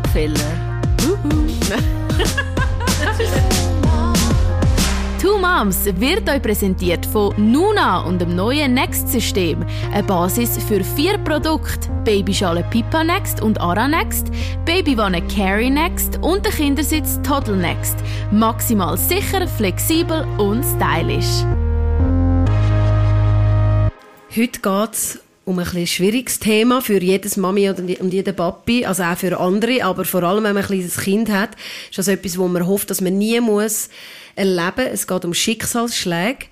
Rockefeller. Two Moms wird euch präsentiert von Nuna und dem neuen Next-System. Eine Basis für vier Produkte: Babyschale Pipa Next und Ara Next, Babywanne Carry Next und der Kindersitz Toddle Next. Maximal sicher, flexibel und stylisch. Heute geht es um ein bisschen schwieriges Thema für jedes Mami und jeden Papi, also auch für andere, aber vor allem, wenn man ein kleines Kind hat, ist das etwas, wo man hofft, dass man nie muss erleben. Es geht um Schicksalsschläge.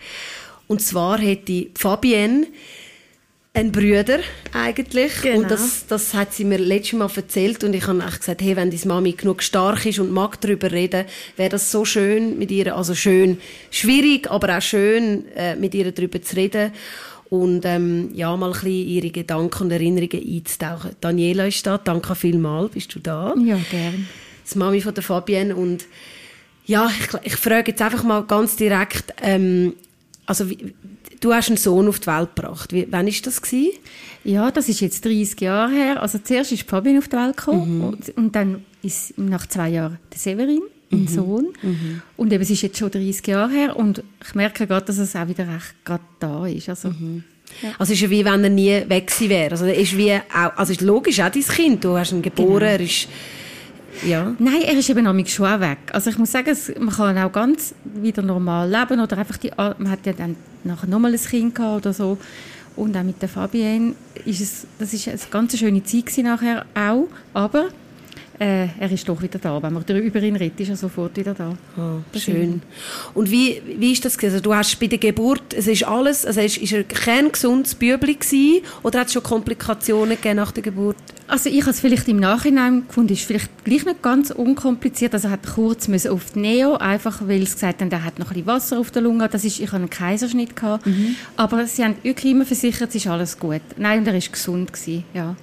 Und zwar hätte Fabienne einen Brüder eigentlich Genau. und das, das hat sie mir letztes Mal erzählt und ich habe echt gesagt, hey, wenn deine Mami genug stark ist und mag darüber reden, wäre das so schön mit ihr, also schön, schwierig, aber auch schön äh, mit ihr darüber zu reden und ähm, ja, mal ein bisschen ihre Gedanken und Erinnerungen einzutauchen. Daniela ist da, danke vielmals, bist du da? Ja, gern. Das Mami von der Fabienne und ja, ich, ich frage jetzt einfach mal ganz direkt, ähm, also wie, du hast einen Sohn auf die Welt gebracht. Wie, wann ist das gewesen? Ja, das ist jetzt 30 Jahre her. Also zuerst ist Fabian auf die Welt gekommen und, und dann ist nach zwei Jahren der Severin, mein Sohn. Und eben, es ist jetzt schon 30 Jahre her und ich merke gerade, dass es auch wieder recht gerade da ist. Also, Also es ist ja wie wenn er nie weg wäre. Also ist wie auch, also ist logisch auch dein Kind. Du hast ihn geboren, er ist ja. Nein, er ist eben noch schon auch weg. Also ich muss sagen, es, man kann auch ganz wieder normal leben oder einfach die, man hat ja dann nachher nochmal ein Kind gehabt oder so. Und auch mit der Fabienne ist es, das ist eine ganz schöne Zeit nachher auch, aber äh, er ist doch wieder da. Wenn man über ihn redet, ist er sofort wieder da. Ah, schön. Und wie, wie ist das? Also du hast bei der Geburt, es ist alles, also ist, ist er ein kerngesundes Bübli gewesen, oder hat es schon Komplikationen gegeben nach der Geburt? Also ich habe es vielleicht im Nachhinein gefunden, ist vielleicht gleich nicht ganz unkompliziert. Also er hat kurz müssen auf die Neo, einfach weil sie gesagt haben, er hat noch ein bisschen Wasser auf der Lunge. Das ist, ich habe einen Kaiserschnitt gehabt. Aber sie haben wirklich immer versichert, es ist alles gut. Nein, und er ist gesund gewesen, ja.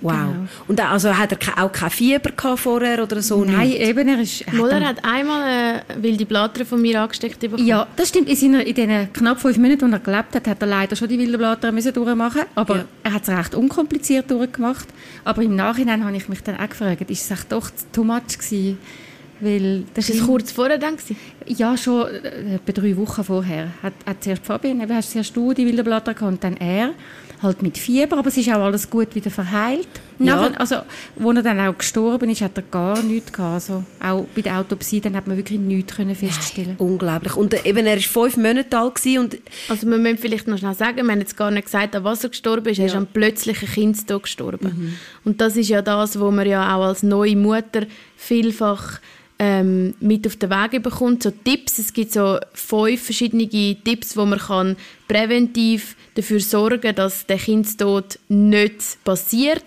Wow. Genau. Und also hat er auch kein Fieber gehabt vorher oder so? Nein, nicht? eben, er ist... er hat einmal eine wilde Blatter von mir angesteckt bekommen. Ja, das stimmt. In, seiner, in den knapp fünf Monaten, die er gelebt hat, hat er leider schon die Wildenblätter müssen durchmachen Aber Ja. er hat es recht unkompliziert durchgemacht. Aber im Nachhinein habe ich mich dann auch gefragt, ist es doch too much gewesen? Weil das Ist kurz vorher dann gewesen? Ja, schon äh, etwa drei Wochen vorher. Hat, hat zuerst Fabian, eben hast zuerst du die Wildenblätter gehabt und dann er. Halt mit Fieber, aber es ist auch alles gut wieder verheilt. Ja. Nachher, also, wo er dann auch gestorben ist, hat er gar nichts gehabt. Also, auch bei der Autopsie, dann hat man wirklich nichts können feststellen Unglaublich. Und äh, eben, er war fünf Monate alt gewesen und Also wir müssen vielleicht noch schnell sagen, wir haben jetzt gar nicht gesagt, an was er gestorben ist. Er ist an plötzlichen Kindstod gestorben. Und das ist ja das, wo man ja auch als neue Mutter vielfach ähm, mit auf den Weg bekommt. So Tipps, es gibt so fünf verschiedene Tipps, wo man kann präventiv dafür sorgen dass der Kindstod nicht passiert.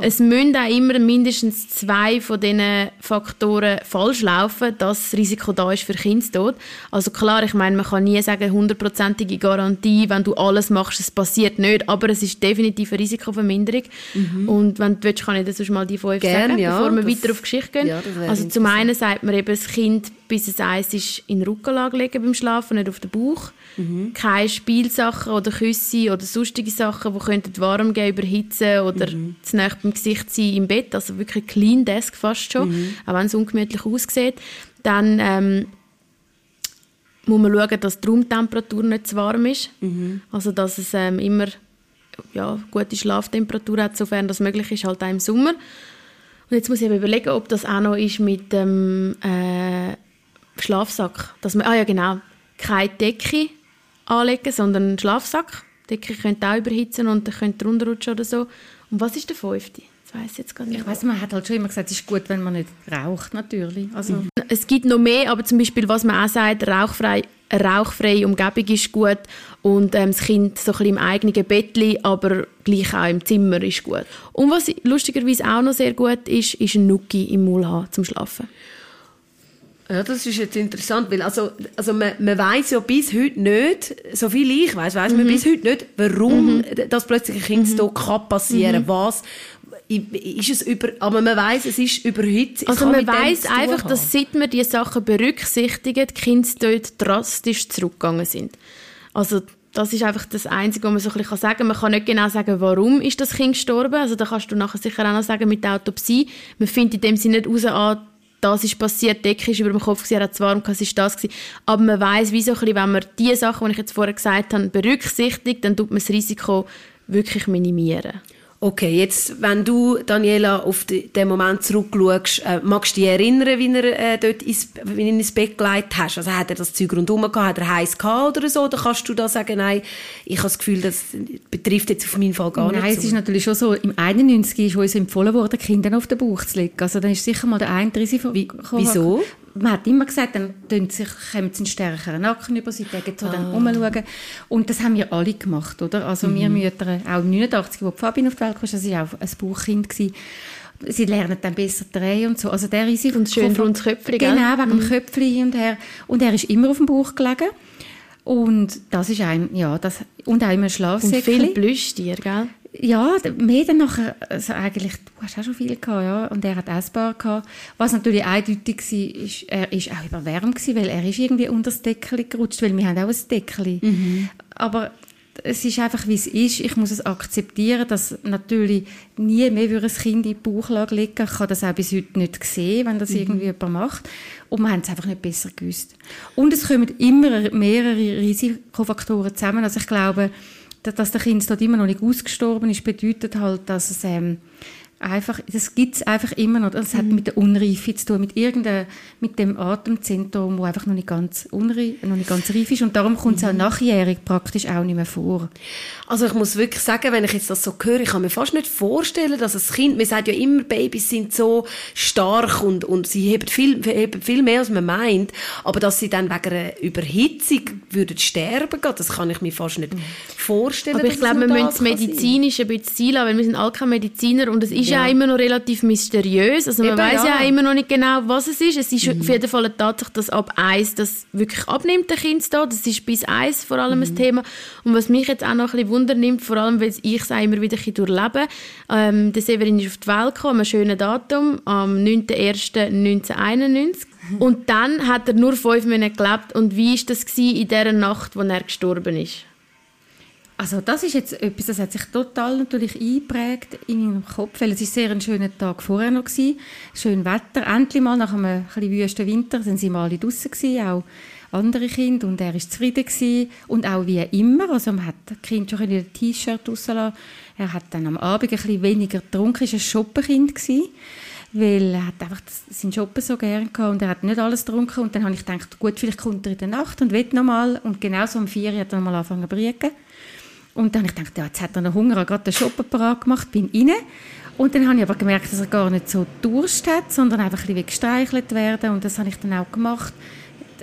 Es müssen auch immer mindestens zwei von diesen Faktoren falsch laufen, dass das Risiko da ist für Kindstod. Also klar, ich meine, man kann nie sagen, hundertprozentige Garantie, wenn du alles machst, es passiert nicht, aber es ist definitiv eine Risikoverminderung. Und wenn du willst, kann ich dir sonst mal die fünf Gern, sagen, ja, bevor wir das- weiter auf die Geschichte gehen. Ja, das also zum einen sagt man eben, das Kind, bis es eins ist, in Rückenlage legen beim Schlafen, nicht auf den Bauch. Mhm. Keine Spielsachen oder Küsse oder sonstige Sachen, die könnten warm gehen, überhitzen oder Mhm. zu nahe beim Gesicht sein im Bett. Also wirklich clean Desk fast schon, Mhm. auch wenn es ungemütlich aussieht. Dann ähm, muss man schauen, dass die Raumtemperatur nicht zu warm ist. Mhm. Also dass es ähm, immer ja, gute Schlaftemperatur hat, sofern das möglich ist, halt auch im Sommer. Und jetzt muss ich eben überlegen, ob das auch noch ist mit dem äh, Schlafsack. Dass man, ah ja, genau. Keine Decke anlegen, sondern einen Schlafsack. Die Decke könnte auch überhitzen und dann könnte drunter rutschen oder so. Und was ist der fünfte? Das weiss ich jetzt gar nicht. Ich weiss, man hat halt schon immer gesagt, es ist gut, wenn man nicht raucht, natürlich. Also, Es gibt noch mehr, aber zum Beispiel, was man auch sagt, rauchfrei, eine rauchfreie Umgebung ist gut und ähm, das Kind so ein bisschen im eigenen Bettli, aber gleich auch im Zimmer ist gut. Und was lustigerweise auch noch sehr gut ist, ist ein Nuki im Maul haben zum Schlafen. Ja, das ist jetzt interessant, weil also, also man, man weiß ja bis heute nicht, so viel ich weiß, weiß man bis heute nicht, warum das plötzlich ein Kindstod kann passieren. Was ist es über, aber man weiß, es ist überhitzt. es Also man weiß einfach, haben. dass seit man diese Sachen berücksichtigen, die Kinder dort drastisch zurückgegangen sind. Also das ist einfach das Einzige, was man so ein bisschen sagen kann. Man kann nicht genau sagen, warum ist das Kind gestorben. Also da kannst du nachher sicher auch noch sagen mit der Autopsie. Man findet in dem Sinne nicht raus, ah, das ist passiert, die Decke ist über dem Kopf, er hat es warm es ist das gewesen. Aber man weiß, wie so bisschen, wenn man die Sachen, die ich jetzt vorher gesagt habe, berücksichtigt, dann tut man das Risiko wirklich minimieren. Okay, jetzt, wenn du, Daniela, auf den Moment zurückschaust, äh, magst du dich erinnern, wie er äh, dort ins, wie ihn ins Bett gelegt hast? Also hat er das Zeug rundherum gehabt, hat er heiß gehabt oder so? Oder kannst du da sagen, nein, ich habe das Gefühl, das betrifft jetzt auf meinen Fall gar nein, nicht Nein, es ist natürlich schon so, im 91 ist uns empfohlen worden, Kinder auf den Bauch zu legen. Also dann ist sicher mal der eine. Wie, wieso? Man hat immer gesagt, dann sich, kommen sie einen stärkeren Nacken über, sie denken so ah. dann umschauen. Und das haben wir alle gemacht, oder? Also mhm. wir Mütter, auch 89, wo Fabian auf die Welt kam, das war auch ein Bauchkind. Gewesen. Sie lernen dann besser drehen und so. Also der Risiko... Und schön rundes Köpfchen, Genau, wegen mhm. dem Köpfchen hin und her. Und er ist immer auf dem Bauch gelegen. Und das ist ein, ja, das, und auch immer Schlafsäckchen. Und viele Plüschtiere, gell? Ja, mehr dann nachher, also eigentlich, du hast auch schon viel gehabt, ja, und er hat essbar gehabt. Was natürlich eindeutig war, ist, er ist auch überwärmt gewesen, weil er ist irgendwie unter das Deckel gerutscht, weil wir haben auch ein Deckel. Mhm. Aber es ist einfach, wie es ist. Ich muss es akzeptieren, dass natürlich nie mehr würde ein Kind in die Bauchlage liegen. Ich kann das auch bis heute nicht sehen, wenn das mhm. irgendwie jemand macht. Und wir haben es einfach nicht besser gewusst. Und es kommen immer mehrere Risikofaktoren zusammen. Also ich glaube, dass der Kind dort immer noch nicht ausgestorben ist, bedeutet halt, dass es ähm, einfach, das gibt es einfach immer noch. Das mhm. hat mit der Unreife zu tun, mit irgendeinem, mit dem Atemzentrum, wo einfach noch nicht ganz unreif, noch nicht ganz reif ist und darum kommt es mhm. auch nachjährig praktisch auch nicht mehr vor. Also ich muss wirklich sagen, wenn ich jetzt das so höre, ich kann mir fast nicht vorstellen, dass ein Kind, man sagt ja immer, Babys sind so stark und, und sie haben viel, haben viel mehr, als man meint, aber dass sie dann wegen einer Überhitzung würden sterben gehen, das kann ich mir fast nicht mhm. vorstellen. Aber ich glaube, wir müssen es medizinisch ein bisschen ziehen weil wir sind alle keine Mediziner und es ist ist ja. ja immer noch relativ mysteriös. Also man Eben, weiß ja. ja. immer noch nicht genau, was es ist. Es ist mhm. auf jeden Fall eine Tatsache, dass ab 1 das wirklich abnimmt, der Kind da. Das ist bis 1 vor allem mhm. ein Thema. Und was mich jetzt auch noch ein bisschen Wunder nimmt, vor allem, weil ich es auch immer wieder durchlebe, ähm, der Severin ist auf die Welt gekommen, am schönen Datum, am 9.01.1991. Und dann hat er nur fünf Monate gelebt. Und wie war das in dieser Nacht, wo er gestorben ist? Also das ist jetzt etwas, das hat sich total natürlich eingeprägt in meinem Kopf, weil es ist sehr ein schöner Tag vorher noch gewesen. Schön Wetter, endlich mal nach einem ein wüsten Winter sind sie mal alle draußen gewesen, auch andere Kinder und er ist zufrieden gewesen. und auch wie immer, also man hat das Kind schon ein T-Shirt rauslassen er hat dann am Abend ein bisschen weniger getrunken, ist ein Shoppenkind gewesen weil er hat einfach seinen Shoppen so gerne gehabt und er hat nicht alles getrunken und dann habe ich gedacht, gut, vielleicht kommt er in der Nacht und will noch mal und genau so um vier hat er mal angefangen zu brieken und dann habe ich gedacht, ja, jetzt hat er noch Hunger, er hat gerade den Shoppen parat gemacht, bin rein. Und dann habe ich aber gemerkt, dass er gar nicht so Durst hat, sondern einfach ein bisschen gestreichelt werden. Und das habe ich dann auch gemacht.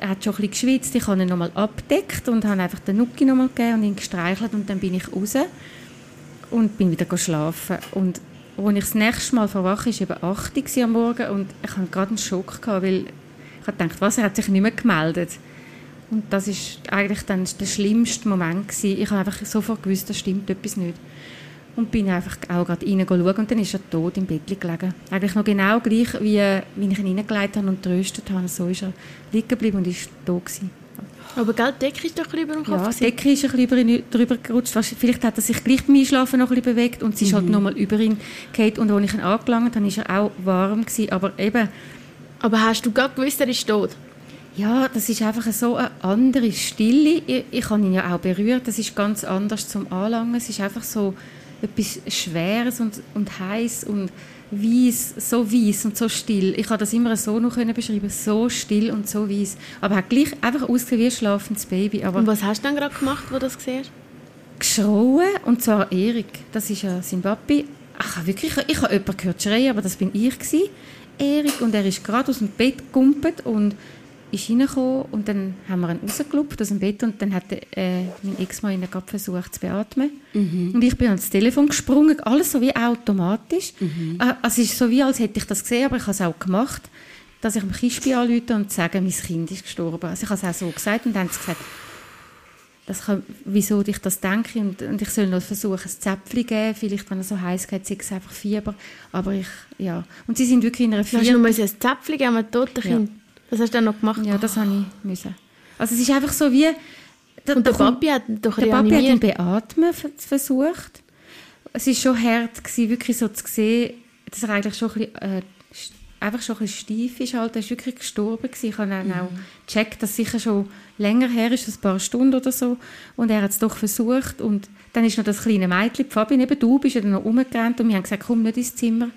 Er hat schon ein bisschen geschwitzt, ich habe ihn nochmal abdeckt und habe einfach den Nuki nochmal gegeben und ihn gestreichelt. Und dann bin ich raus und bin wieder schlafen. Und als ich das nächste Mal verwache, war eben 8 Uhr am Morgen und ich hatte gerade einen Schock, gehabt, weil ich gedacht, was, er hat sich nicht mehr gemeldet. Und das ist eigentlich dann der schlimmste Moment gewesen. Ich habe einfach sofort gewusst, da stimmt etwas nicht. Und bin einfach auch gerade reingeschaut und dann ist er tot im Bett gelegen. Eigentlich noch genau gleich, wie, wie ich ihn reingelegt habe und tröstet habe. So ist er liegen geblieben und ist tot gewesen. Aber gell, die Decke ist doch ein über dem Kopf. Ja, die Decke ist ein bisschen drüber gerutscht. Vielleicht hat er sich gleich beim Einschlafen noch ein bisschen bewegt und sie ist halt mhm. halt nochmal über ihn gefallen. Und als ich ihn angelangt habe, war er auch warm. Gewesen. Aber eben... Aber hast du gerade gewusst, er ist tot? Ja, das ist einfach so eine andere Stille. Ich, ich habe ihn ja auch berührt. Das ist ganz anders zum Anlangen. Es ist einfach so etwas Schweres und, und heiß und weiß, so weiß und so still. Ich habe das immer so noch beschreiben, so still und so weiß. Aber er hat gleich einfach ausgesehen wie ein schlafendes Baby. Aber und was hast du dann gerade gemacht, wo du das gesehen Geschrauen, und zwar Erik. Das ist ja sein Papi. Ich habe wirklich, ich habe jemanden gehört schreien, aber das bin ich gewesen. Erik und er ist gerade aus dem Bett gegumpelt und ist reingekommen und dann haben wir ihn rausgelupft aus dem Bett und dann hat äh, mein Ex-Mann ihn gerade versucht zu beatmen. Mhm. Und ich bin ans Telefon gesprungen, alles so wie automatisch. Mhm. Äh, also es ist so wie, als hätte ich das gesehen, aber ich habe es auch gemacht, dass ich dem Kispi anrufe und sage, mein Kind ist gestorben. Also ich habe es auch so gesagt und dann haben sie gesagt, das kann, wieso ich das denke und, und ich soll noch versuchen, ein Zäpfchen geben, vielleicht, wenn er so heiß geht, sei es einfach Fieber, aber ich, ja. Und sie sind wirklich in einer Fieber... Du hast nur ein Zäpfchen geben, einem toten Kind? Das hast du dann noch gemacht? Ja, das habe ich müssen. Also es ist einfach so wie, der, und der, der Papi hat doch Der Papi hat ihn beatmen versucht. Es war schon hart, gewesen, wirklich so zu sehen, dass er eigentlich schon ein bisschen, äh, einfach schon ein bisschen steif ist. Halt. Er ist wirklich gestorben. Gewesen. Ich habe dann mhm. auch gecheckt, dass es sicher schon länger her ist, ein paar Stunden oder so. Und er hat es doch versucht. Und dann ist noch das kleine Mädchen, Fabi, neben du, bist ja dann noch umgerannt und wir haben gesagt, komm nicht ins Zimmer.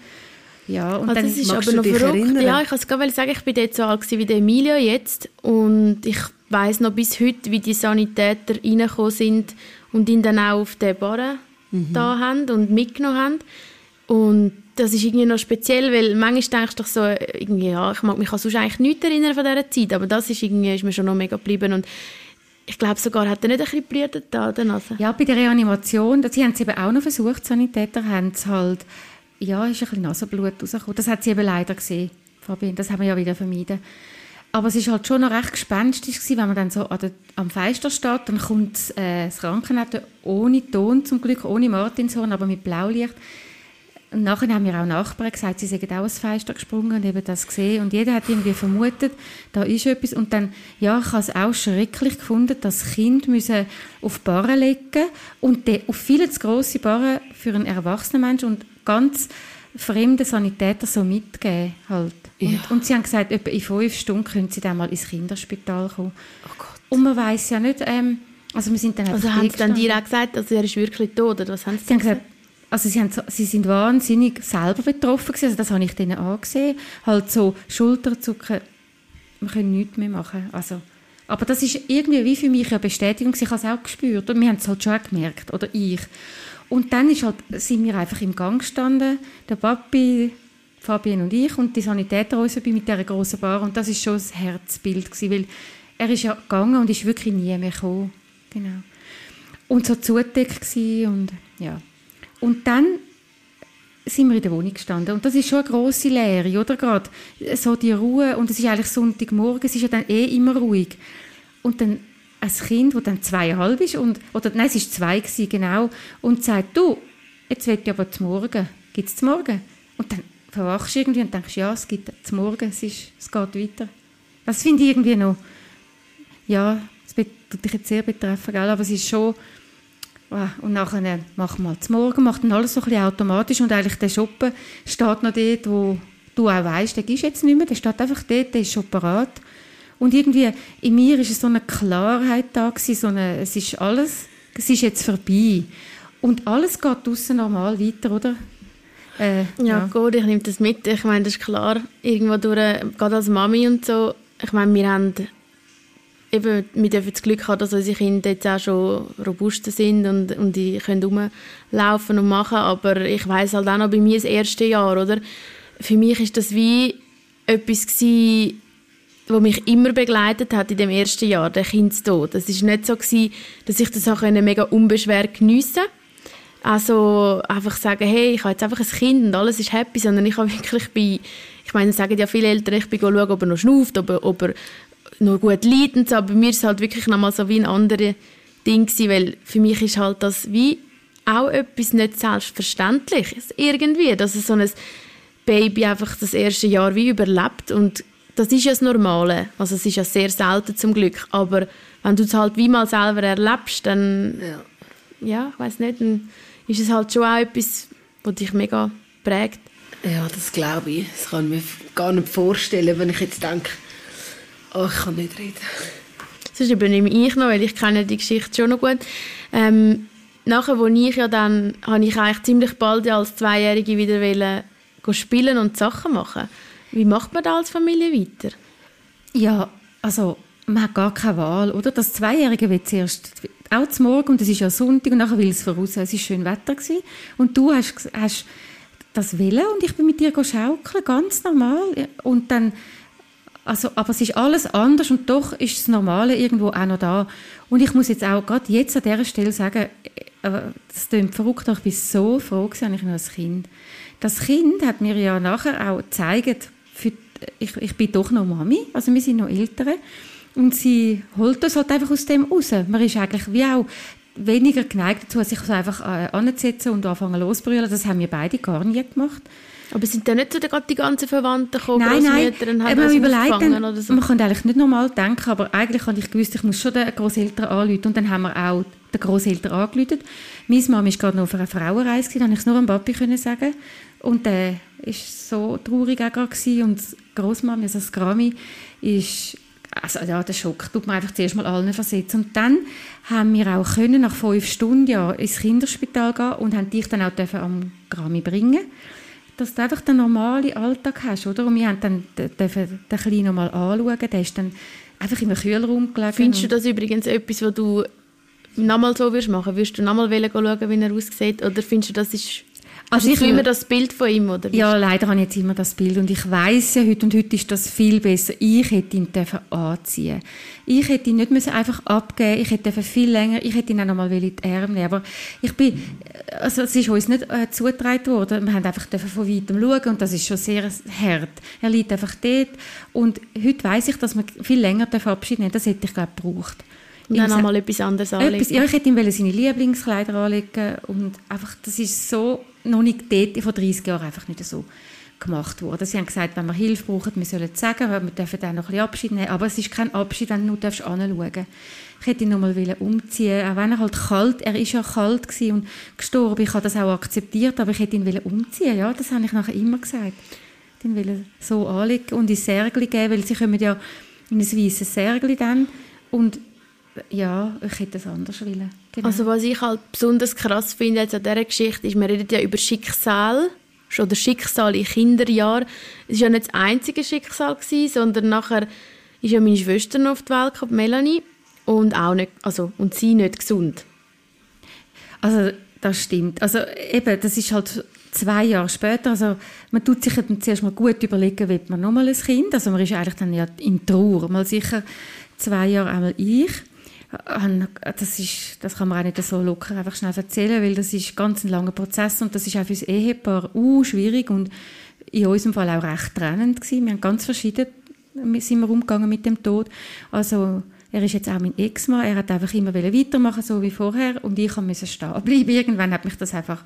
Ja, und also dann ist aber noch verrückt. Erinnern? Ja, ich kann es sagen, ich bin dort so alt wie Emilia jetzt und ich weiß noch bis heute, wie die Sanitäter reingekommen sind und ihn dann auch auf den Barren mhm. da haben und mitgenommen haben. Und das ist irgendwie noch speziell, weil manchmal denkst du doch so, irgendwie, ja, ich mag mich an sonst eigentlich nichts erinnern von dieser Zeit, aber das ist, irgendwie, ist mir schon noch mega geblieben und ich glaube sogar, hat er nicht ein bisschen geblutet da der Nase? Ja, bei der Reanimation, sie haben es eben auch noch versucht, Sanitäter haben es halt, ja, ist ein bisschen Nasenblut rausgekommen. Das hat sie eben leider gesehen, Fabian, das haben wir ja wieder vermieden. Aber es war halt schon noch recht gespenstisch gewesen, wenn man dann so der, am Fenster steht, dann kommt äh, das Krankenauto ohne Ton zum Glück, ohne Martinshorn, aber mit Blaulicht. Und nachher haben mir auch Nachbarn gesagt, sie seien auch ins Fenster gesprungen und eben das gesehen. Und jeder hat irgendwie vermutet, da ist etwas. Und dann, ja, ich habe es auch schrecklich gefunden, dass Kind müssen auf Barren legen und auf viele zu grosse Barren für einen erwachsenen Menschen und ganz fremde Sanitäter so mitgeben halt. Ja. Und, und, sie haben gesagt, etwa in fünf Stunden können sie dann mal ins Kinderspital kommen. Oh. Und man weiß ja nicht, ähm, also wir sind dann Also haben sie dann direkt gesagt, also er ist wirklich tot, oder was haben sie, sie haben gesagt? Also sie, haben, sie sind wahnsinnig selber betroffen gewesen, also das habe ich denen angesehen. Halt so Schulterzucken, wir können nichts mehr machen. Also, aber das ist irgendwie wie für mich eine Bestätigung, ich habe es auch gespürt und wir haben es halt schon auch gemerkt, oder ich. Und dann ist halt, sind wir einfach im Gang gestanden, der Papi, Fabian und ich und die Sanitäter uns mit dieser grossen Bar. Und das ist schon das Herzbild gewesen, weil er ist ja gegangen und ist wirklich nie mehr gekommen. Genau. Und so zugedeckt und ja. Und dann sind wir in der Wohnung gestanden. Und das ist schon eine grosse Leere, oder gerade? So die Ruhe. Und es ist eigentlich Sonntagmorgen, es ist ja dann eh immer ruhig. Und dann ein Kind, das dann zweieinhalb ist, und, oder nein, es war zwei, gewesen, genau, und sagt, du, jetzt will ich aber zum Morgen. Gibt es zum Morgen? Und dann verwachst du irgendwie und denkst, ja, es gibt zum Morgen, es, ist, es geht weiter. Das finde ich irgendwie noch, ja, das wird dich jetzt sehr betreffen, gell? aber es ist schon, ah, und nachher mach mal zum Morgen, macht dann alles so ein bisschen automatisch und eigentlich der Shoppen steht noch dort, wo du auch weißt, der ist jetzt nicht mehr, der steht einfach dort, der ist schon parat. Und irgendwie in mir ist so eine Klarheit da gewesen, so eine, es ist alles, es ist jetzt vorbei. Und alles geht draussen normal weiter, oder? Äh, ja, ja, gut, ich nehme das mit. Ich meine, das ist klar, irgendwo durch, gerade als Mami und so, ich meine, wir haben eben, wir dürfen das Glück haben, dass unsere Kinder jetzt auch schon robuster sind und, und die können rumlaufen und machen, aber ich weiß halt auch noch bei mir das erste Jahr, oder? Für mich ist das wie etwas gewesen, was mich immer begleitet hat in dem ersten Jahr, der Kindstod. Es ist nicht so gewesen, dass ich das auch mega unbeschwert geniessen Also einfach sagen, hey, ich habe jetzt einfach ein Kind und alles ist happy, sondern ich habe wirklich bei, ich meine, sagen ja viele Eltern, ich bin schauen, ob er noch schnauft, ob er, ob er noch gut leidet und so, aber mir ist es halt wirklich nochmal so wie ein anderes Ding gewesen, weil für mich ist halt das wie auch etwas nicht Selbstverständliches irgendwie, dass so ein Baby einfach das erste Jahr wie überlebt und das ist ja das Normale. Also es ist ja sehr selten zum Glück. Aber wenn du es halt wie mal selber erlebst, dann, ja, ja ich weiß nicht, dann ist es halt schon auch etwas, was dich mega prägt. Ja, das glaube ich. Das kann ich mir gar nicht vorstellen, wenn ich jetzt denke, oh, ich kann nicht reden. Das übernehme ich noch, weil ich kenne die Geschichte schon noch gut. Ähm, nachher, wo ich ja dann, habe ich eigentlich ziemlich bald als Zweijährige wieder wollen, spielen und Sachen machen wie macht man da als Familie weiter? Ja, also man hat gar keine Wahl, oder? Das Zweijährige wird zuerst auch zum Morgen und es ist ja Sonntag und nachher will es voraus. Es war schön Wetter gewesen. und du hast, hast das Willen und ich bin mit dir schaukeln, ganz normal. Und dann, also, aber es ist alles anders und doch ist das Normale irgendwo auch noch da. Und ich muss jetzt auch gerade jetzt an dieser Stelle sagen, äh, das klingt verrückt, ich bin so froh gewesen, ich noch als Kind. Das Kind hat mir ja nachher auch gezeigt, ich, ich bin doch noch Mami, also wir sind noch Eltern. Und sie holt das halt einfach aus dem raus. Man ist eigentlich wie auch, weniger geneigt dazu, sich so einfach äh, anzusetzen und anfangen losbrüllen. Das haben wir beide gar nie gemacht. Aber sind da nicht so die ganzen Verwandten gekommen, nein, nein. und haben man überlegt dann, so? Man kann eigentlich nicht normal denken, aber eigentlich habe ich gewusst, ich muss schon den Großeltern anrufen und dann haben wir auch den Großeltern angerufen. Meine Mama war gerade noch auf einer Frauenreise, da konnte ich es nur am Papi sagen. Und der war so traurig auch gerade und die Großmama, also das Grammy, ist also ja, der Schock tut man einfach zuerst mal allen versetzen. Und dann haben wir auch können, nach fünf Stunden ja, ins Kinderspital gehen und haben dich dann auch am Grammy bringen dass du einfach den normalen Alltag hast, oder? Und wir haben dann den, den, Kleinen mal anschauen, der ist dann einfach im Kühlraum gelegen. Findest du das übrigens etwas, was du nochmal so würdest machen? Würdest du nochmal schauen, wie er aussieht? Oder findest du, das ist also ich immer das Bild von ihm, oder? Ja, leider habe ich jetzt immer das Bild und ich weiß ja heute und heute ist das viel besser. Ich hätte ihn dürfen anziehen. Ich hätte ihn nicht müssen einfach abgeben. Ich hätte viel länger. Ich hätte ihn auch noch mal in die Arme nehmen. Aber ich bin, also es ist uns nicht äh, zugetragen worden. Wir haben einfach von weitem schauen und das ist schon sehr hart. Er liegt einfach dort und heute weiß ich, dass man viel länger Abschied nehmen. Das hätte ich glaube gebraucht. Und dann einmal etwas anderes anlegen. Etwas, ja, ich hätte ihm seine Lieblingskleider anlegen und einfach, das ist so noch nicht dort, vor 30 Jahren einfach nicht so gemacht worden. Sie haben gesagt, wenn wir Hilfe brauchen, wir sollen es sagen, wir dürfen dann noch ein bisschen Abschied nehmen, aber es ist kein Abschied, wenn du nur anschauen darfst. Ich hätte ihn noch mal umziehen auch wenn er halt kalt, er ist ja kalt und gestorben, ich habe das auch akzeptiert, aber ich hätte ihn umziehen ja, das habe ich nachher immer gesagt. Den will so anlegen und ins Särgli geben, weil sie kommen ja in ein weißes Särgli dann und ja, ich hätte es anders wollen. Genau. Also was ich halt besonders krass finde jetzt an dieser Geschichte ist, wir reden ja über Schicksal oder Schicksal in Kinderjahren. Es war ja nicht das einzige Schicksal, gewesen, sondern nachher ist ja meine Schwester noch auf die Welt gekommen, Melanie, und, auch nicht, also, und sie nicht gesund. Also das stimmt. Also eben, das ist halt zwei Jahre später, also man tut sich dann zuerst mal gut überlegen, will man nochmal ein Kind, also man ist eigentlich dann ja in Trauer, mal sicher zwei Jahre einmal ich das, ist, das kann man auch nicht so locker einfach schnell erzählen, weil das ist ganz ein langer Prozess und das ist auch für das Ehepaar uh, schwierig und in unserem Fall auch recht trennend gewesen. Wir haben ganz verschieden sind wir umgegangen mit dem Tod. Also er ist jetzt auch mein Ex-Mann, er hat einfach immer weitermachen so wie vorher und ich musste stehen bleiben. Irgendwann hat mich das einfach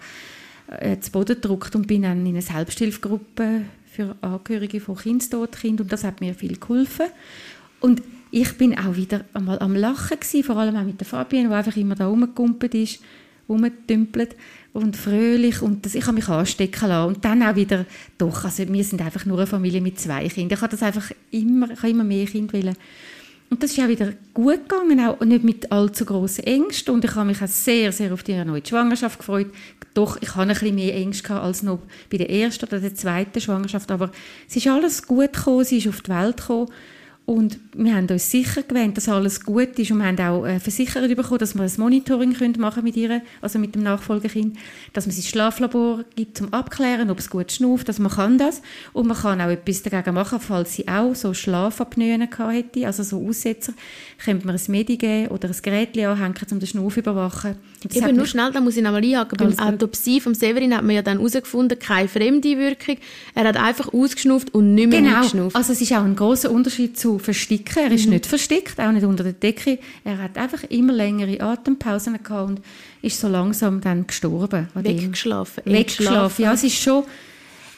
äh, zu Boden gedruckt und bin dann in eine Selbsthilfegruppe für Angehörige von Kindstodkind und das hat mir viel geholfen. Und ich bin auch wieder einmal am Lachen gewesen, vor allem auch mit der Fabienne, die einfach immer da rumgekumpelt ist, rumgetümpelt und fröhlich und das, ich habe mich anstecken lassen und dann auch wieder, doch, also wir sind einfach nur eine Familie mit zwei Kindern. Ich habe das einfach immer, ich immer mehr Kinder wollen. Und das ist auch wieder gut gegangen, auch nicht mit allzu grossen Ängsten. Und ich habe mich auch sehr, sehr auf die neue Schwangerschaft gefreut. Doch, ich hatte ein bisschen mehr Ängste als noch bei der ersten oder der zweiten Schwangerschaft. Aber es ist alles gut gekommen, sie ist auf die Welt gekommen. Und wir haben uns sicher gewöhnt, dass alles gut ist. Und wir haben auch äh, versichert bekommen, dass wir ein Monitoring können machen mit ihr, also mit dem Nachfolgekind, dass man sie Schlaflabor gibt zum Abklären, ob es gut schnauft, dass man kann das. Und man kann auch etwas dagegen machen, falls sie auch so Schlafapnoen hätte, also so Aussetzer, könnte man ein Medi geben oder ein Gerät anhängen, um den Schnauf zu überwachen. Eben nur schnell, da muss ich nochmal einhaken, beim Autopsie vom Severin hat man ja dann herausgefunden, keine fremde Wirkung, er hat einfach ausgeschnauft und nicht mehr genau. geschnauft. also es ist auch ein großer Unterschied zu versticken. Er ist mhm. nicht versteckt, auch nicht unter der Decke. Er hat einfach immer längere Atempausen gehabt und ist so langsam dann gestorben. Weggeschlafen. Weggeschlafen, ja, es ist schon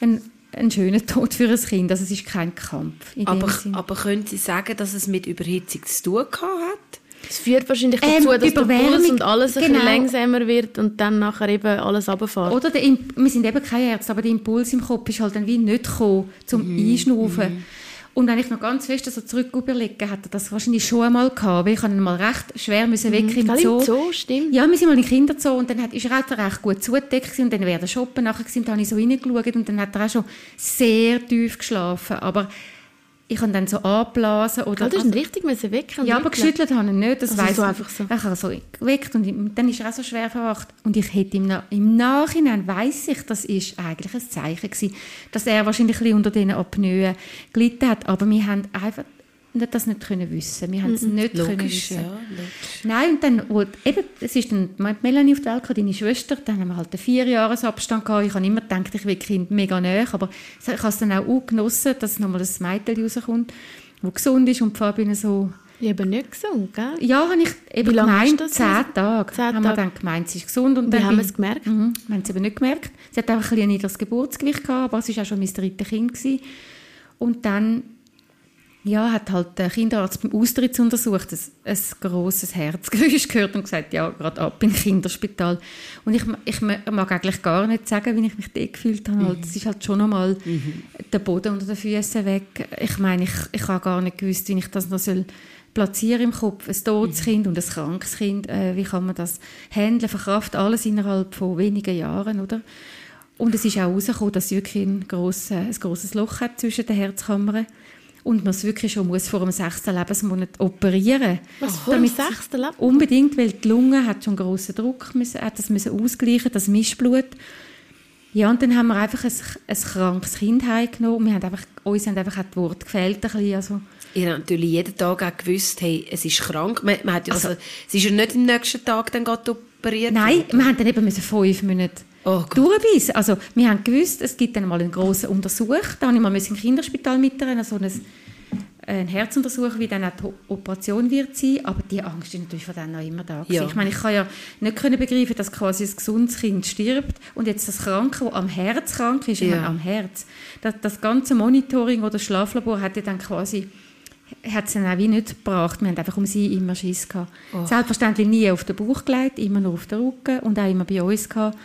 ein, ein schöner Tod für ein Kind. Also es ist kein Kampf. aber, aber können Sie sagen, dass es mit Überhitzung zu tun hat? Es führt wahrscheinlich dazu, ähm, dass der Puls und alles genau. ein bisschen langsamer wird und dann nachher eben alles runterfährt. Oder der, wir sind eben keine Ärzte, aber der Impuls im Kopf ist halt dann wie nicht gekommen, zum mhm. Einschnaufen. Mhm. Und wenn ich noch ganz fest so zurück überlege, hat er das wahrscheinlich schon einmal gehabt, weil ich ihn mal recht schwer müssen weg mhm. im Zoo. Im Zoo, stimmt. Ja, wir sind mal in Kinderzoo und dann hat, ist er halt recht gut zugedeckt und dann wäre der Shoppen nachher gewesen, dann habe ich so reingeschaut und dann hat er auch schon sehr tief geschlafen, aber ich habe dann so angeblasen. Oder, oh, das ist also, richtig müssen wecken. Ja, aber geschüttelt habe ich nicht. Das also weiss so einfach so. Ich habe so geweckt und dann ist er auch so schwer verwacht. Und ich hätte im, im Nachhinein, weiss ich, das ist eigentlich ein Zeichen gewesen, dass er wahrscheinlich ein bisschen unter diesen Apnoen gelitten hat. Aber wir haben einfach das nicht können wissen. Wir haben es nicht logisch, können wissen. Ja, Nein, und dann, wo, eben, es ist dann Melanie auf die Welt deine Schwester, dann haben wir halt einen Vierjahresabstand gehabt. Ich habe immer gedacht, ich will Kind mega näher, aber ich habe es dann auch, auch genossen, dass nochmal ein Mädchen rauskommt, das gesund ist und Fabian so Eben nicht gesund, gell? Ja, habe ich eben Wie gemeint, zehn? Tage. Zehn haben wir dann gemeint, sie ist gesund. Und Wie dann haben wir es gemerkt? Mhm, wir haben es eben nicht gemerkt. Sie hat einfach ein, ein niedriges Geburtsgewicht gehabt, aber es war auch schon mein drittes Kind. Gewesen. Und dann ja, hat halt der Kinderarzt beim Austrittsuntersuch ein, ein grosses Herzgeräusch gehört und gesagt, ja, gerade ab im Kinderspital. Und ich, ich mag eigentlich gar nicht sagen, wie ich mich dort gefühlt habe. Halt, Es ist halt schon nochmal der Boden unter den Füßen weg. Ich meine, ich, ich habe gar nicht gewusst, wie ich das noch soll platzieren im Kopf. Ein totes Kind und ein krankes Kind. Äh, wie kann man das handeln, verkraften? Alles innerhalb von wenigen Jahren, oder? Und es ist auch herausgekommen, dass es wirklich ein grosses, ein grosses Loch hat zwischen den Herzkammern. Und man es wirklich schon muss vor dem sechsten Lebensmonat operieren Was, vor dem sechsten Lebensmonat? Unbedingt, weil die Lunge hat schon grossen Druck, müssen, hat das müssen ausgleichen, das Mischblut. Ja, und dann haben wir einfach ein, ein krankes Kind heimgenommen. Wir haben einfach, uns haben einfach auch die Worte gefehlt. Ein bisschen, also, Ihr habt natürlich jeden Tag auch gewusst, hey, es ist krank. Man, man hat ja, also, es ist ja nicht am nächsten Tag dann operiert Nein, wir haben dann eben müssen fünf Monate Oh durchbeissen. Also, wir haben gewusst, es gibt dann mal einen grossen Untersuch. Da habe ich mal müssen im Kinderspital mitnehmen, so ein, ein Herzuntersuch, wie dann auch die Operation wird sein. Aber die Angst ist natürlich von dann noch immer da. Ja. Ich meine, ich kann ja nicht können begreifen, dass quasi ein gesundes Kind stirbt und jetzt das Kranke, das am Herz krank ist, Ja. meine, am Herz. Das, das ganze Monitoring oder das Schlaflabor hat ja dann quasi hat es dann auch wie nicht gebracht. Wir haben einfach um sie immer Schiss gehabt. Oh. Selbstverständlich nie auf den Bauch gelegt, immer nur auf den Rücken und auch immer bei uns gehabt.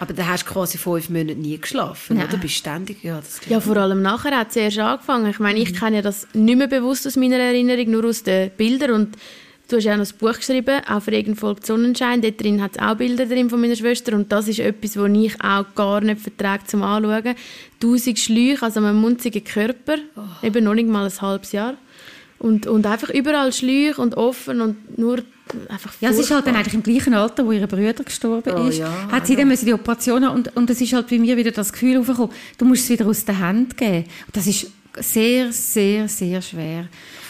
Aber dann hast du quasi fünf Monate nie geschlafen, Nein. oder? Bist ständig, ja, das Ja, vor allem nachher hat es erst angefangen. Ich meine, ich kenne ja das nicht mehr bewusst aus meiner Erinnerung, nur aus den Bildern. Und du hast ja auch noch ein Buch geschrieben, auch für irgendeine Folge Sonnenschein. Dort drin hat es auch Bilder drin von meiner Schwester. Und das ist etwas, was ich auch gar nicht vertrage zum Anschauen. Tausend Schläuche, also einen munzigen Körper, eben noch nicht mal ein halbes Jahr. Und, und einfach überall Schläuche und offen und nur einfach Ja, es ist halt dann eigentlich im gleichen Alter, wo ihre Brüder gestorben Oh, ist, ja, hat sie dann müssen die Operation haben und, und es ist halt bei mir wieder das Gefühl aufgekommen, du musst es wieder aus der Hand geben. Das ist sehr, sehr, sehr schwer.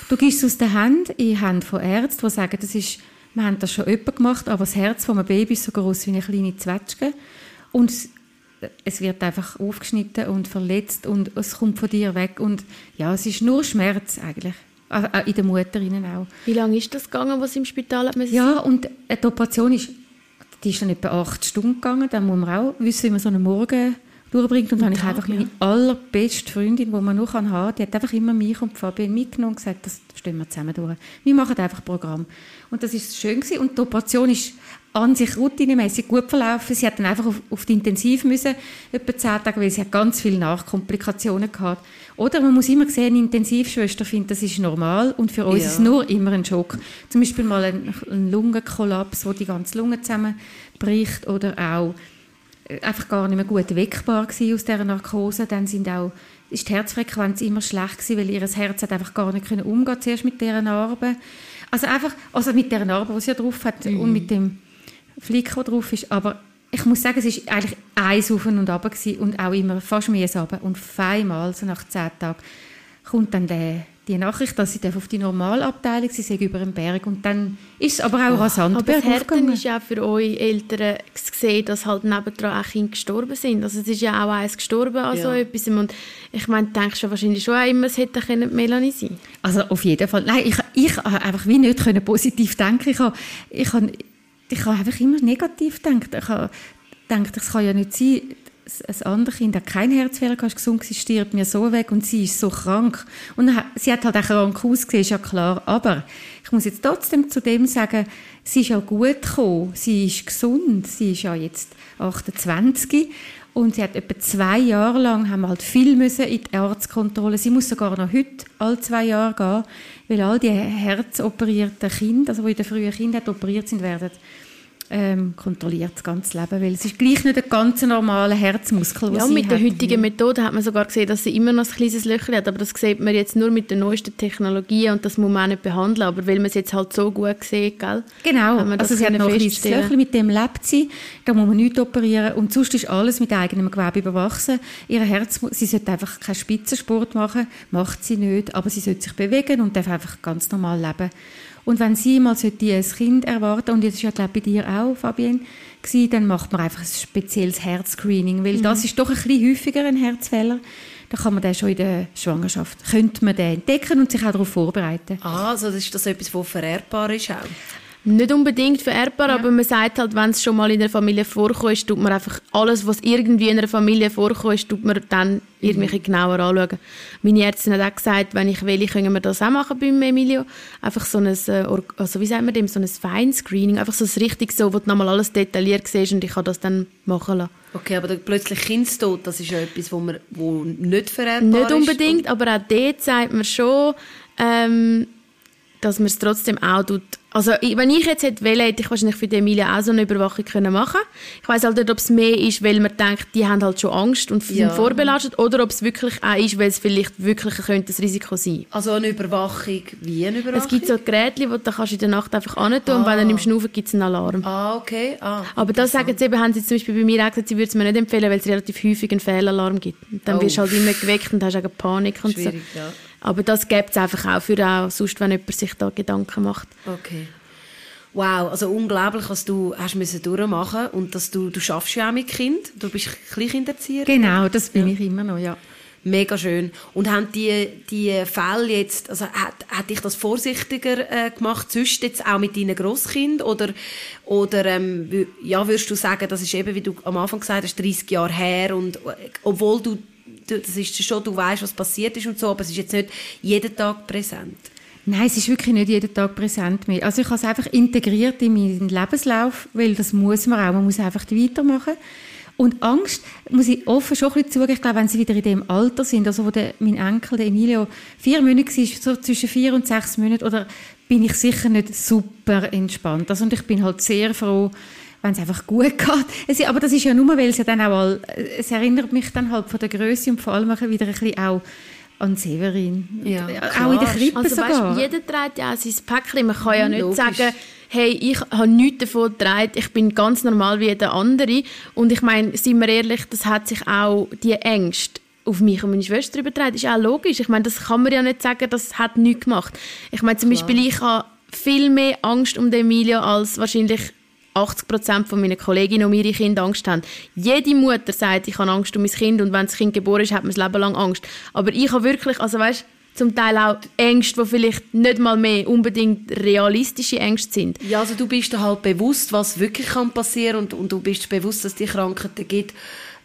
Du gibst es aus der Hand in die Hände von Ärzten, die sagen, das ist, wir haben das schon öppe gemacht, aber das Herz von einem Baby ist so groß wie eine kleine Zwetschge und es- es wird einfach aufgeschnitten und verletzt und es kommt von dir weg und ja, es ist nur Schmerz eigentlich. Auch auch in der Mutter auch. Wie lange ist das gegangen, was im Spital hat Ja, und die Operation ist, die ist dann etwa acht Stunden gegangen. Dann muss man auch wissen, wie man so einen Morgen durchbringt. Und dann habe ich einfach meine allerbeste Freundin, die man nur haben kann, die hat einfach immer mich und Fabian mitgenommen und gesagt, das stehen wir zusammen durch. Wir machen einfach Programm. Und das ist schön gewesen. Und die Operation ist an sich routinemäßig gut verlaufen. Sie hat dann einfach auf, auf die Intensiv müssen, etwa zehn Tage, weil sie hat ganz viele Nachkomplikationen gehabt. Oder man muss immer sehen, eine Intensivschwester findet, das ist normal und für uns Ja. ist es nur immer ein Schock. Zum Beispiel mal ein, ein Lungenkollaps, wo die ganze Lunge zusammenbricht oder auch äh, einfach gar nicht mehr gut wegbar aus dieser Narkose. Dann sind auch, ist die Herzfrequenz immer schlecht gewesen, weil ihr Herz hat einfach gar nicht können umgehen zuerst mit dieser Narbe. Also einfach, also mit dieser Narbe, die sie ja drauf hat und mit dem Flick, der drauf ist. Aber ich muss sagen, es ist eigentlich eins auf und ab und auch immer fast mühsam. Und feinmal, so nach zehn Tagen, kommt dann der, die Nachricht, dass sie auf die Normalabteilung sie sei über den Berg. Und dann ist es aber auch rasant Aber das bergauf Härten gegangen. ist ja auch für euch Eltern gesehen, dass halt nebendran auch Kinder gestorben sind. Also es ist ja auch eins gestorben an so Ja. etwas. Und ich meine, du denkst ja wahrscheinlich schon auch immer, es hätte können Melanie sein Also auf jeden Fall. Nein, ich, ich habe einfach wie nicht können positiv denken. Ich habe, ich habe, ich habe einfach immer negativ gedacht. Ich habe gedacht, es kann ja nicht sein, ein anderes Kind hat keinen Herzfehler, ist gesund, sie stirbt mir so weg und sie ist so krank. Und sie hat halt auch krank ausgesehen, ist ja klar. Aber ich muss jetzt trotzdem zu dem sagen, sie ist ja gut gekommen, sie ist gesund, sie ist ja jetzt 28 und sie hat etwa zwei Jahre lang, haben wir halt viel müssen in die Arztkontrolle. Sie muss sogar noch heute alle zwei Jahre gehen, weil all die herzoperierten Kinder, also die in den frühen Kindern operiert sind, werden ähm, kontrolliert das ganze Leben, weil es ist gleich nicht ein ganz normaler Herzmuskel, Ja, mit der heutigen Methode hat man sogar gesehen, dass sie immer noch ein kleines Löchchen hat. Aber das sieht man jetzt nur mit den neuesten Technologien und das muss man auch nicht behandeln. Aber weil man es jetzt halt so gut sieht, gell? Genau, also sie hat noch ein kleines. Löchchen, mit dem lebt sie, da muss man nichts operieren und sonst ist alles mit eigenem Gewebe überwachsen. Ihr Herz, sie sollte einfach keinen Spitzensport machen, macht sie nicht, aber sie sollte sich bewegen und darf einfach ganz normal leben. Und wenn sie mal ein Kind erwarten, und das ist ja glaube ich bei dir auch, Fabienne, gewesen, dann macht man einfach ein spezielles Herzscreening, weil das ist doch ein bisschen häufiger ein Herzfehler. dann kann man den schon in der Schwangerschaft, könnte man den entdecken und sich auch darauf vorbereiten. Ah, also das ist das etwas, was vererbbar ist auch? Nicht unbedingt vererbbar, ja. aber man sagt halt, wenn es schon mal in der Familie vorkommt, tut man einfach alles, was irgendwie in einer Familie vorkommt, tut man dann irgendwie mhm. genauer anschauen. Meine Ärztin hat auch gesagt, wenn ich will, können wir das auch machen beim Emilio. Einfach so ein, äh, also wie sagt man dem, so ein Feinscreening, einfach so ein richtig so, wo du nochmal alles detailliert siehst und ich kann das dann machen lassen. Okay, aber plötzlich Kindstod, das ist ja etwas, wo, man, wo nicht vererbbar ist? Nicht unbedingt, aber auch dort sagt man schon, ähm, dass man es trotzdem auch tut. Also wenn ich jetzt hätte wollen, hätte ich wahrscheinlich für die Emilia auch so eine Überwachung können machen Ich weiß halt nicht, ob es mehr ist, weil man denkt, die haben halt schon Angst und sind ja. vorbelastet, oder ob es wirklich auch ist, weil es vielleicht wirklich könnte das Risiko sein. Also eine Überwachung, wie eine Überwachung? Es gibt so Geräte, die du kannst in der Nacht einfach an ah. und wenn dann im Schnaufen gibt es einen Alarm. Ah, okay. Ah, Aber das sagen sie eben, haben sie zum Beispiel bei mir auch gesagt, sie würden es mir nicht empfehlen, weil es relativ häufig einen Fehlalarm gibt. Und dann oh. wirst du halt immer geweckt und hast auch Panik und Schwierig, so. Ja. Aber das gibt es einfach auch für auch, sonst, wenn jemand sich da Gedanken macht. Okay. Wow, also unglaublich, was du hast müssen durchmachen und dass du, du schaffst ja auch mit Kind. Du bist Kleinkinderzieher. Genau, das bin ja. ich immer noch, ja. Mega schön. Und haben die, die Fälle jetzt, also hat, hat dich das vorsichtiger äh, gemacht, sonst jetzt auch mit deinen Grosskind oder, oder ähm, ja, würdest du sagen, das ist eben, wie du am Anfang gesagt hast, 30 Jahre her und äh, obwohl du das ist schon, du weißt, was passiert ist und so, aber es ist jetzt nicht jeden Tag präsent. Nein, es ist wirklich nicht jeden Tag präsent mehr. Also ich habe es einfach integriert in meinen Lebenslauf, weil das muss man auch. Man muss einfach weitermachen. Und Angst, muss ich offen schon ein bisschen zugeben, ich glaube, wenn sie wieder in dem Alter sind, also wo der, mein Enkel, der Emilio, vier Monate war, so zwischen vier und sechs Monaten, oder bin ich sicher nicht super entspannt. Also und ich bin halt sehr froh, wenn es einfach gut geht. Es, aber das ist ja nur, weil es ja dann auch, all, es erinnert mich dann halt von der Größe und vor allem wieder ein bisschen auch an Severin. Ja, auch in der Krippe also, sogar. Weißt, jeder trägt ja auch sein Päckchen. Man kann ja nicht Logisch. sagen, hey, ich habe nichts davon getragen, ich bin ganz normal wie jeder andere. Und ich meine, seien wir ehrlich, das hat sich auch die Ängste auf mich und meine Schwester übertragen. Das ist auch logisch. Ich meine, das kann man ja nicht sagen, das hat nichts gemacht. Ich meine, zum Klar. Beispiel, ich habe viel mehr Angst um Emilia als wahrscheinlich 80 Prozent von meinen Kolleginnen um ihre Kinder Angst haben. Jede Mutter sagt, ich habe Angst um mein Kind und wenn das Kind geboren ist, hat man das Leben lang Angst. Aber ich habe wirklich, also weißt, zum Teil auch Ängste, die vielleicht nicht mal mehr unbedingt realistische Ängste sind. Ja, also du bist dir halt bewusst, was wirklich kann passieren und, und du bist bewusst, dass es die Krankheiten gibt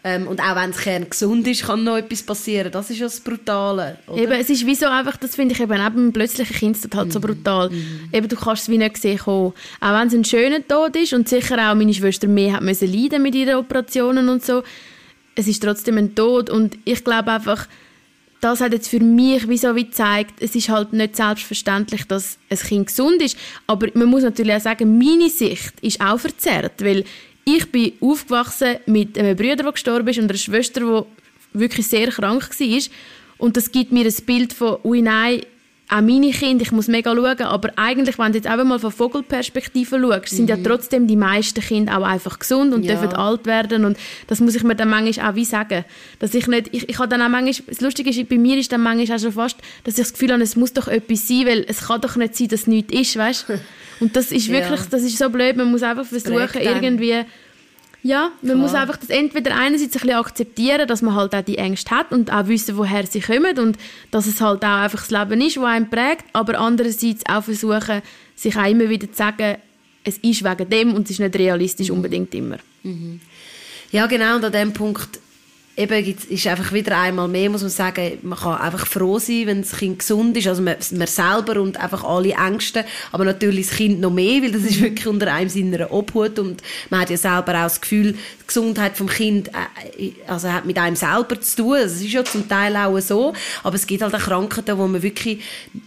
ähm, und auch wenn es kerngesund ist, kann noch etwas passieren. Das ist ja das Brutale. Oder? Eben, es ist wie so einfach, das finde ich eben eben plötzliche Kindstod halt so mhm. brutal. Mhm. Eben, du kannst es wie nicht sehen kommen. Auch wenn es ein schöner Tod ist und sicher auch meine Schwester mehr hat müssen leiden mit ihren Operationen und so, es ist trotzdem ein Tod und ich glaube einfach, das hat jetzt für mich wie so wie gezeigt, es ist halt nicht selbstverständlich, dass ein Kind gesund ist, aber man muss natürlich auch sagen, meine Sicht ist auch verzerrt, weil ich bin aufgewachsen mit einem Bruder, der gestorben ist und einer Schwester, die wirklich sehr krank war. Und das gibt mir ein Bild von, ui nein, auch meine Kinder, ich muss mega schauen, aber eigentlich, wenn du jetzt einfach mal von Vogelperspektive schaust, sind mhm. ja trotzdem die meisten Kinder auch einfach gesund und ja. dürfen alt werden und das muss ich mir dann manchmal auch wie sagen, dass ich nicht, ich, ich habe dann auch manchmal, das Lustige ist, bei mir ist dann manchmal auch schon fast, dass ich das Gefühl habe, es muss doch etwas sein, weil es kann doch nicht sein, dass es nichts ist, weißt Und das ist wirklich, ja. das ist so blöd, man muss einfach versuchen, irgendwie ja, man Klar. muss einfach das entweder einerseits ein bisschen akzeptieren, dass man halt auch die Ängste hat und auch wissen, woher sie kommen und dass es halt auch einfach das Leben ist, das einen prägt, aber andererseits auch versuchen, sich auch immer wieder zu sagen, es ist wegen dem und es ist nicht realistisch unbedingt immer. Mhm. Ja, genau, und an dem Punkt eben ist einfach wieder einmal mehr, muss man sagen, man kann einfach froh sein, wenn das Kind gesund ist, also man, man selber und einfach alle Ängste, aber natürlich das Kind noch mehr, weil das ist wirklich unter einem seiner Obhut. Und man hat ja selber auch das Gefühl, die Gesundheit vom Kind äh, also hat mit einem selber zu tun, das ist ja zum Teil auch so, aber es gibt halt auch Krankheiten, wo man wirklich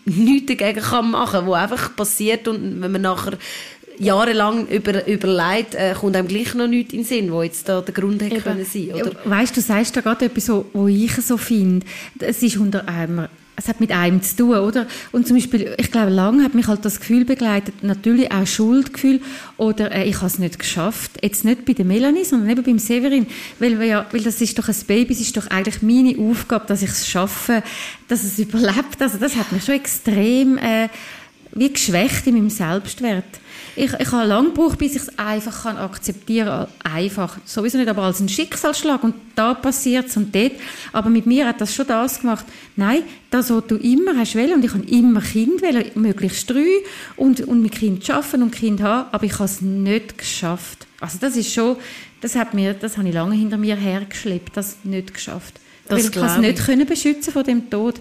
nichts dagegen kann machen, wo einfach passiert. Und wenn man nachher jahrelang über, überlegt, äh, kommt einem gleich noch nichts in den Sinn, wo jetzt da der Grund hätte können sein, oder? Weißt du, sagst da gerade etwas, wo ich so finde, es ist unter einem es hat mit einem zu tun, oder? Und zum Beispiel, ich glaube, lange hat mich halt das Gefühl begleitet, natürlich auch Schuldgefühl oder äh, ich habe es nicht geschafft. Jetzt nicht bei der Melanie, sondern eben beim Severin, weil, ja, weil das ist doch ein Baby, es ist doch eigentlich meine Aufgabe, dass ich es schaffe, dass es überlebt. Also das hat mich schon extrem äh, wie geschwächt in meinem Selbstwert. Ich, ich habe lange gebraucht, bis ich es einfach kann akzeptieren kann. Einfach. Sowieso nicht, aber als ein Schicksalsschlag. Und da passiert es und dort. Aber mit mir hat das schon das gemacht. Nein, das, was du immer hast wollen, und ich habe immer Kind wollen, möglichst drei, und, und mit Kind arbeiten und Kind haben, aber ich habe es nicht geschafft. Also das ist schon, das hat mir, das habe ich lange hinter mir hergeschleppt, das nicht geschafft. Das Weil ich kann es nicht können beschützen von dem Tod.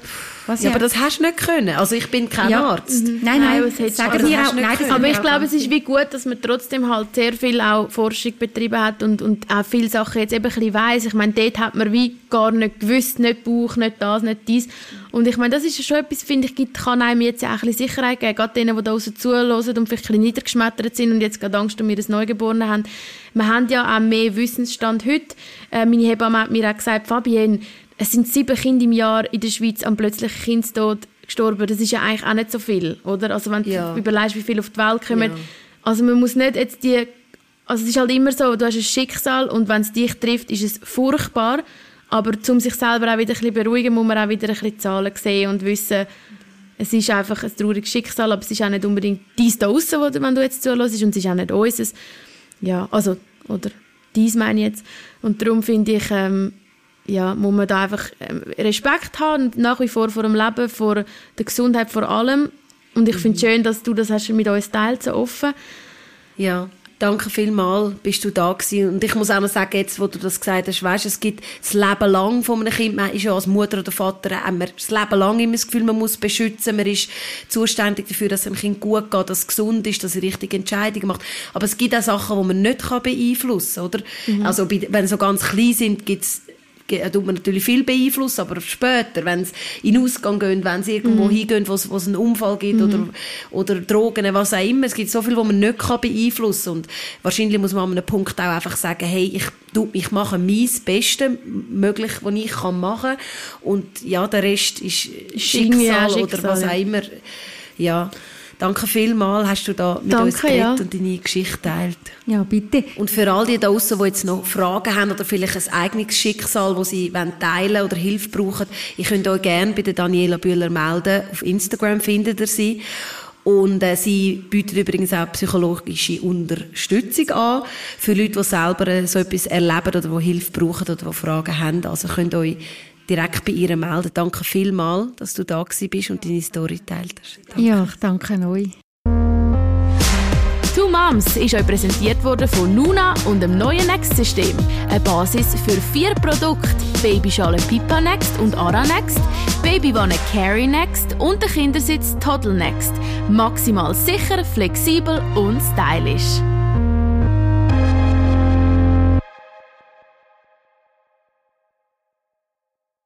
Was ja, aber das hast du nicht können. Also ich bin kein ja. Arzt. Mhm. Nein, nein, nein das sagen wir auch. Nein, aber ich glaube, es ist wie gut, dass man trotzdem halt sehr viel auch Forschung betrieben hat und, und auch viele Sachen jetzt eben ein bisschen weiss. Ich meine, dort hat man wie gar nicht gewusst, nicht Bauch, nicht das, nicht dies. Und ich meine, das ist schon etwas, finde ich, kann einem jetzt auch ein bisschen Sicherheit geben. Gerade denen, die da draußen zuhören und vielleicht ein bisschen niedergeschmettert sind und jetzt gerade Angst um ihr Neugeborenen haben. Wir haben ja auch mehr Wissensstand heute. Äh, meine Hebamme hat mir auch gesagt, Fabienne, es sind sieben Kinder im Jahr in der Schweiz am plötzlichen Kindstod gestorben. Das ist ja eigentlich auch nicht so viel, oder? Also wenn ja. du überlegst, wie viele auf die Welt kommen. Ja. Also man muss nicht jetzt die... Also es ist halt immer so, du hast ein Schicksal und wenn es dich trifft, ist es furchtbar. Aber um sich selber auch wieder ein bisschen beruhigen, muss man auch wieder ein bisschen Zahlen sehen und wissen, es ist einfach ein trauriges Schicksal, aber es ist auch nicht unbedingt dies da draussen, wenn du jetzt zuhörst, und es ist auch nicht unseres. Ja, also, oder dies meine ich jetzt. Und darum finde ich, ähm, ja, muss man da einfach ähm, Respekt haben, nach wie vor vor dem Leben, vor der Gesundheit, vor allem. Und ich mhm. finde es schön, dass du das hast mit uns teilt, so offen. Ja, danke vielmals, bist du da gewesen. Und ich muss auch noch sagen, jetzt, wo du das gesagt hast, weißt, es gibt das Leben lang von einem Kind, man ist ja als Mutter oder Vater, wir das Leben lang immer das Gefühl, man muss beschützen, man ist zuständig dafür, dass es dem Kind gut geht, dass es gesund ist, dass er richtige Entscheidungen macht. Aber es gibt auch Sachen, die man nicht beeinflussen kann, oder? Mhm. Also, wenn sie so ganz klein sind, gibt es tut man natürlich viel beeinflussen, aber später, wenn sie in den Ausgang gehen, wenn sie irgendwo mhm. hingehen, wo es einen Unfall gibt mhm. oder, oder Drogen, was auch immer, es gibt so viel, was man nicht kann beeinflussen kann und wahrscheinlich muss man an einem Punkt auch einfach sagen, hey, ich, ich mache mein Bestes möglich, was ich kann machen und ja, der Rest ist Schicksal, Schicksal oder was auch immer. Ja. Danke vielmals, hast du da mit Danke, uns geredet ja. und deine Geschichte teilt. Ja, bitte. Und für all die da draussen, die jetzt noch Fragen haben oder vielleicht ein eigenes Schicksal, das sie teilen oder Hilfe brauchen, ich könnt euch gerne bei der Daniela Bühler melden. Auf Instagram findet ihr sie. Und äh, sie bietet übrigens auch psychologische Unterstützung an für Leute, die selber so etwas erleben oder die Hilfe brauchen oder die Fragen haben. Also könnt euch direkt bei ihr melden. Danke vielmals, dass du da bist und deine Story teilt hast. Danke. Ja, ich danke euch. Two Moms ist euch präsentiert worden von Nuna und dem neuen Next-System. Eine Basis für vier Produkte: Babyschale Pipa Next und Ara Next, Babywanne Carry Next und der Kindersitz Toddle Next. Maximal sicher, flexibel und stylisch.